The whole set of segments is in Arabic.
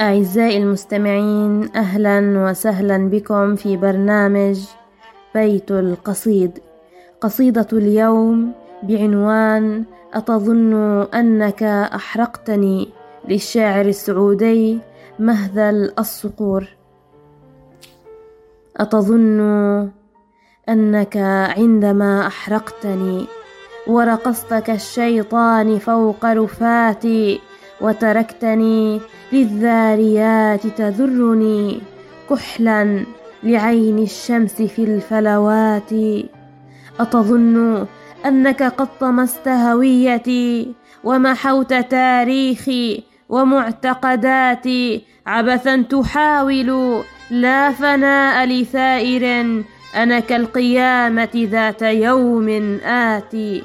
أعزائي المستمعين أهلا وسهلا بكم في برنامج بيت القصيد. قصيدة اليوم بعنوان أتظن أنك أحرقتني للشاعر السعودي مهذل الصقور أتظن أنك عندما أحرقتني ورقصت كالشيطان فوق رفاتي وتركتني للذاريات تذرني كحلا لعين الشمس في الفلوات. أتظن أنك قد طمست هويتي ومحوت تاريخي ومعتقداتي. عبثا تحاول لا فناء لثائر أنا كالقيامة ذات يوم آتي.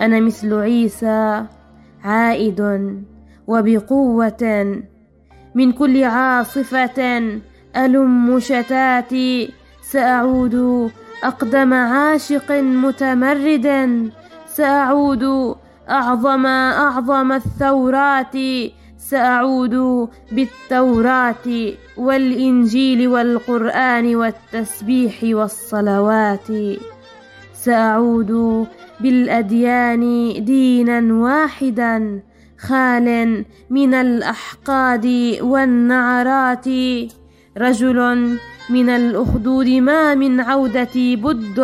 أنا مثل عيسى عائد وبقوة من كل عاصفة ألم شتاتي سأعود أقدم عاشق متمرد سأعود أعظم أعظم الثورات سأعود بالتوراة والإنجيل والقرآن والتسبيح والصلوات سأعود بالأديان دينا واحدا خال من الأحقاد والنعرات. رجل من الأخدود ما من عودتي بد.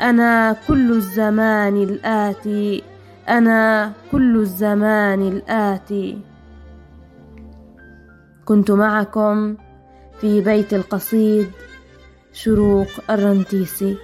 أنا كل الزمان الآتي أنا كل الزمان الآتي كنت معكم في بيت القصيد شروق الرنتيسي.